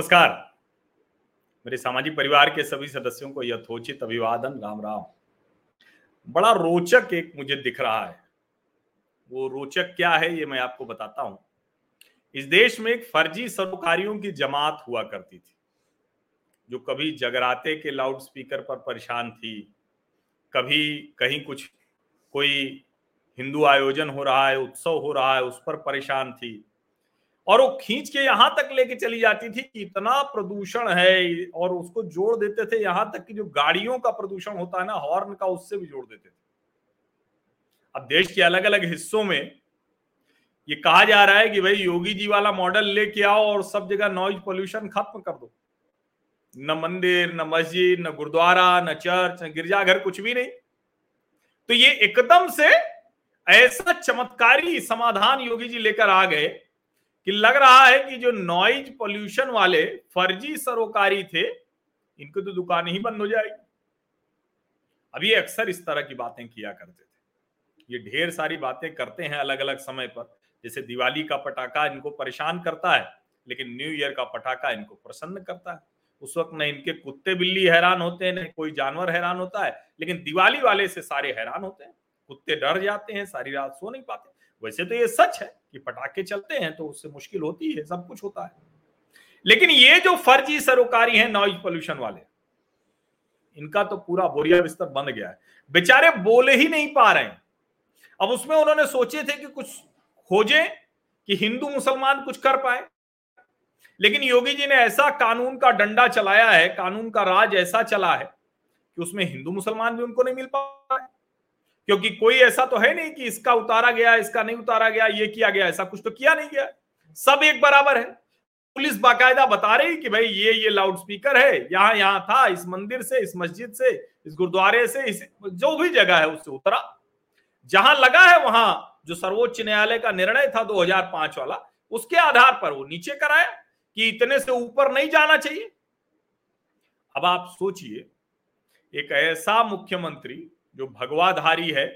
नमस्कार। मेरे सामाजिक परिवार के सभी सदस्यों को यथोचित अभिवादन, राम राम। बड़ा रोचक एक मुझे दिख रहा है। वो रोचक क्या है ये मैं आपको बताता हूँ। इस देश में एक फर्जी सरोकारियों की जमात हुआ करती थी, जो कभी जगराते के लाउड स्पीकर पर परेशान थी, कभी कहीं कुछ, कोई हिंदू आयोजन हो रहा है, उत्सव हो रहा है, उस पर परेशान थी। और वो खींच के यहाँ तक लेके चली जाती थी कि इतना प्रदूषण है, और उसको जोड़ देते थे यहाँ तक कि जो गाड़ियों का प्रदूषण होता है ना, हॉर्न का, उससे भी जोड़ देते थे। अब देश के अलग अलग हिस्सों में ये कहा जा रहा है कि भाई, योगी जी वाला मॉडल लेके आओ और सब जगह नॉइज़ पोल्यूशन खत्म कर दो। न मंदिर, न मस्जिद, न गुरुद्वारा, न चर्च, न गिरजाघर, कुछ भी नहीं। तो ये एकदम से ऐसा चमत्कारी समाधान योगी जी लेकर आ गए कि लग रहा है कि जो नॉइज़ पोल्यूशन वाले फर्जी सरोकारी थे, इनकी तो दुकान ही बंद हो जाएगी। अभी अक्सर इस तरह की बातें किया करते थे। ये ढेर सारी बातें करते हैं अलग अलग समय पर। जैसे दिवाली का पटाखा इनको परेशान करता है, लेकिन न्यू ईयर का पटाखा इनको प्रसन्न करता है। उस वक्त न इनके कुत्ते बिल्ली हैरान होते हैं, न कोई जानवर हैरान होता है, लेकिन दिवाली वाले से सारे हैरान होते हैं। कुत्ते डर जाते हैं, सारी रात सो नहीं पाते। वैसे तो ये सच है कि पटाखे चलते हैं तो उससे मुश्किल होती है, सब कुछ होता है। लेकिन ये जो फर्जी सरोकारी है नॉइज़ पोल्यूशन वाले, इनका तो पूरा बोरिया बिस्तर बन गया है। बेचारे बोले ही नहीं पा रहे हैं। अब उसमें उन्होंने सोचे थे कि कुछ खोजें कि हिंदू मुसलमान कुछ कर पाए। लेकिन योगी जी ने ऐसा कानून का डंडा चलाया है, कानून का राज ऐसा चला है कि उसमें हिंदू मुसलमान भी उनको नहीं मिल पा रहे क्योंकि कोई ऐसा तो है नहीं कि इसका उतारा गया, इसका नहीं उतारा गया, ये किया गया, ऐसा कुछ तो किया नहीं गया। सब एक बराबर है। पुलिस बाकायदा बता रही कि भाई ये ये लाउड स्पीकर है, यहाँ यहाँ था, इस मंदिर से, इस मस्जिद से, इस गुरुद्वारे से, इस, जो भी जगह है उससे उतरा। जहाँ लगा है वहाँ जो सर्वोच्च न्यायालय का निर्णय था 2005 वाला, उसके आधार पर वो नीचे कराया कि इतने से ऊपर नहीं जाना चाहिए। अब आप सोचिए, एक ऐसा मुख्यमंत्री जो भगवाधारी है,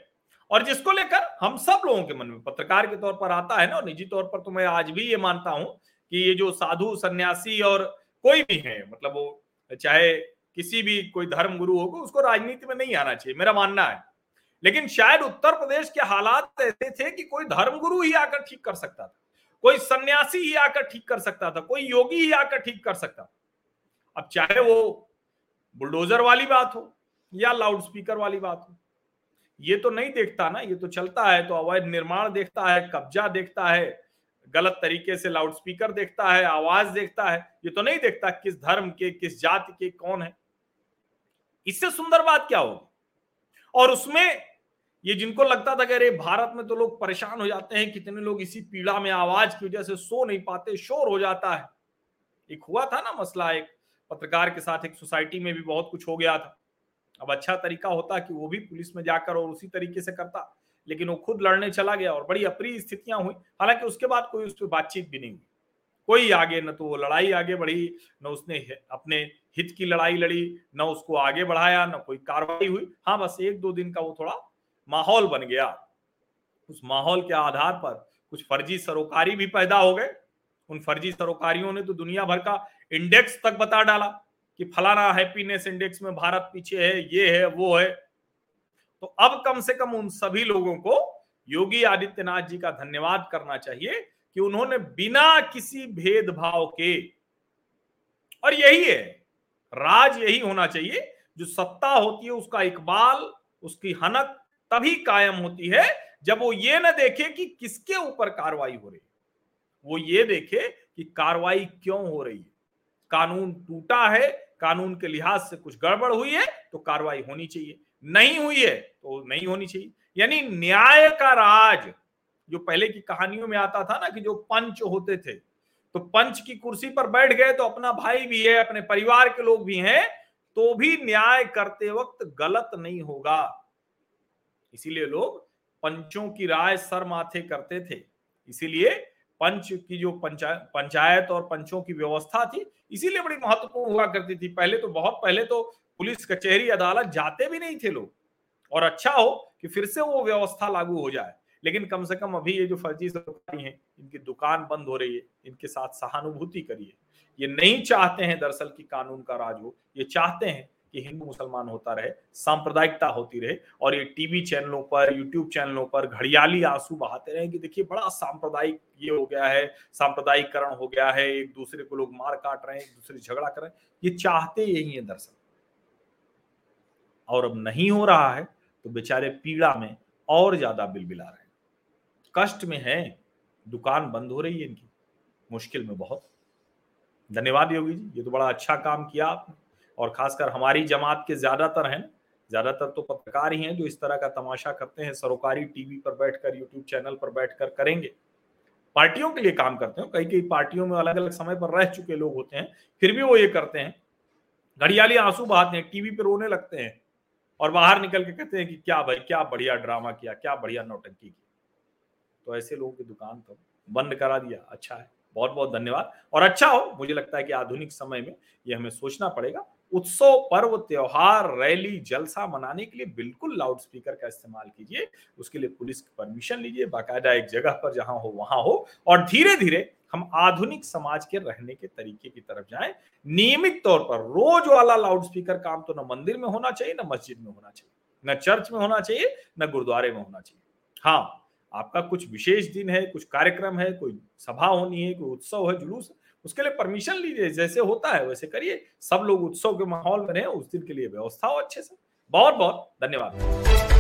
और जिसको लेकर हम सब लोगों के मन में, पत्रकार के तौर पर आता है ना, और निजी तौर पर तो मैं आज भी ये मानता हूँ कि ये जो साधु, सन्यासी और कोई भी है मतलब वो चाहे किसी भी कोई धर्म गुरु होगा उसको राजनीति में नहीं आना चाहिए, मेरा मानना है। लेकिन शायद उत्तर प्रदेश के हालात ऐसे थे कि कोई धर्म गुरु ही आकर ठीक कर सकता था, कोई सन्यासी ही आकर ठीक कर सकता था, कोई योगी ही आकर ठीक कर सकता था। अब चाहे वो बुलडोजर वाली बात हो या लाउड स्पीकर वाली बात हो। ये तो नहीं देखता ना, ये तो चलता है तो अवैध निर्माण देखता है, कब्जा देखता है, गलत तरीके से लाउड स्पीकर देखता है, आवाज़ देखता है, ये तो नहीं देखता किस धर्म के, किस जाति के कौन है। इससे सुंदर बात क्या होगी? और उसमें ये जिनको लगता था कि अरे भारत में तो लोग परेशान हो जाते हैं, कितने लोग इसी पीड़ा में आवाज़ की वजह से सो नहीं पाते, शोर हो जाता है। एक हुआ था ना मसला एक, पत्रकार के साथ एक सोसाइटी में भी बहुत कुछ हो गया था। अब अच्छा तरीका होता कि वो भी पुलिस में जाकर और उसी तरीके से करता, लेकिन वो खुद लड़ने चला गया और बड़ी अप्रिय स्थितियाँ हुई। हालाँकि उसके बाद कोई उस पर बातचीत भी नहीं हुई। कोई आगे न तो वो लड़ाई आगे बढ़ी, न उसने अपने हित की लड़ाई लड़ी, न उसको आगे बढ़ाया, न कोई कार्रवाई हुई। हाँ बस एक दो दिन का वो थोड़ा माहौल बन गया। उस माहौल के आधार पर कुछ फर्जी सरोकारी भी पैदा हो गए। उन फर्जी सरोकारियों ने तो दुनिया भर का इंडेक्स तक बता डाला। कि फलाना हैप्पीनेस इंडेक्स में भारत पीछे है, ये है, वो है। तो अब कम से कम उन सभी लोगों को योगी आदित्यनाथ जी का धन्यवाद करना चाहिए कि उन्होंने बिना किसी भेदभाव के, और यही है, राज यही होना चाहिए, जो सत्ता होती है, उसका इकबाल, उसकी हनक तभी कायम होती है, जब वो ये ना देखे कि किसके ऊपर कार्रवाई हो रही है। वो ये देखे कि कार्रवाई क्यों हो रही है। कानून टूटा है, कानून के लिहाज से कुछ गड़बड़ हुई है तो कार्रवाई होनी चाहिए। नहीं हुई है तो नहीं होनी चाहिए। यानी न्याय का राज, जो पहले की कहानियों में आता था ना कि जो पंच होते थे तो पंच की कुर्सी पर बैठ गए तो अपना भाई भी है, अपने परिवार के लोग भी हैं तो भी न्याय करते वक्त गलत नहीं होगा। इसीलिए लोग पंचों की राय सर माथे करते थे। इसीलिए पंच की जो पंचायत पंचायत और पंचों की व्यवस्था थी इसीलिए बड़ी महत्वपूर्ण हुआ करती थी। पहले तो बहुत, पहले तो पुलिस कचहरी अदालत जाते भी नहीं थे लोग। और अच्छा हो कि फिर से वो व्यवस्था लागू हो जाए। लेकिन कम से कम अभी ये जो फर्जी सरकारी हैं, इनकी दुकान बंद हो रही है, इनके साथ सहानुभूति करिए। ये नहीं चाहते हैं दरअसल की कानून का राज हो, ये चाहते हैं कि हिंदू मुसलमान होता रहे, सांप्रदायिकता होती रहे, और ये टीवी चैनलों पर, यूट्यूब चैनलों पर घड़ियाली आँसू बहाते रहे कि देखिए बड़ा सांप्रदायिक ये हो गया है सांप्रदायिकरण हो गया है, एक दूसरे को लोग मार काट रहे हैं, एक दूसरे झगड़ा कर रहे हैं। ये चाहते यही है दरअसल। और अब नहीं हो रहा है तो बेचारे पीड़ा में और ज़्यादा बिलबिला रहे हैं। कष्ट में है, दुकान बंद हो रही है इनकी, मुश्किल में बहुत। धन्यवाद योगी जी, ये तो बड़ा अच्छा काम किया आपने। और खासकर हमारी जमात के ज़्यादातर हैं, ज़्यादातर तो पत्रकार ही हैं जो इस तरह का तमाशा करते हैं, सरोकारी टीवी पर बैठकर यूट्यूब चैनल पर बैठकर करेंगे। पार्टियों के लिए काम करते हैं, कई कई पार्टियों में अलग अलग समय पर रह चुके लोग होते हैं, फिर भी वो ये करते हैं। घड़ियाली आँसू बहाते हैं, टीवी पे रोने लगते हैं और बाहर निकल के कहते हैं कि क्या भाई, क्या बढ़िया ड्रामा किया, क्या बढ़िया नौटंकी की। तो ऐसे लोगों की दुकान तो बंद करा दिया अच्छा है बहुत बहुत धन्यवाद। और अच्छा हो, मुझे लगता है कि आधुनिक समय में ये हमें सोचना पड़ेगा उत्सव पर्व त्योहार रैली जलसा मनाने के लिए बिल्कुल लाउड स्पीकर का इस्तेमाल कीजिए। उसके लिए पुलिस की परमिशन लीजिए, बाकायदा एक जगह पर जहाँ हो वहाँ हो। और धीरे धीरे हम आधुनिक समाज के रहने के तरीके की तरफ़ जाएँ। नियमित तौर पर रोज वाला लाउड स्पीकर काम तो न मंदिर में होना चाहिए, न मस्जिद में होना चाहिए, न चर्च में होना चाहिए, न गुरुद्वारे में होना चाहिए। हाँ आपका कुछ विशेष दिन है, कुछ कार्यक्रम है, कोई सभा होनी है, कोई उत्सव है, जुलूस उसके लिए परमिशन लीजिए, जैसे होता है वैसे करिए। सब लोग उत्सव के माहौल में रहे, उस दिन के लिए व्यवस्था हो अच्छे से। बहुत बहुत धन्यवाद।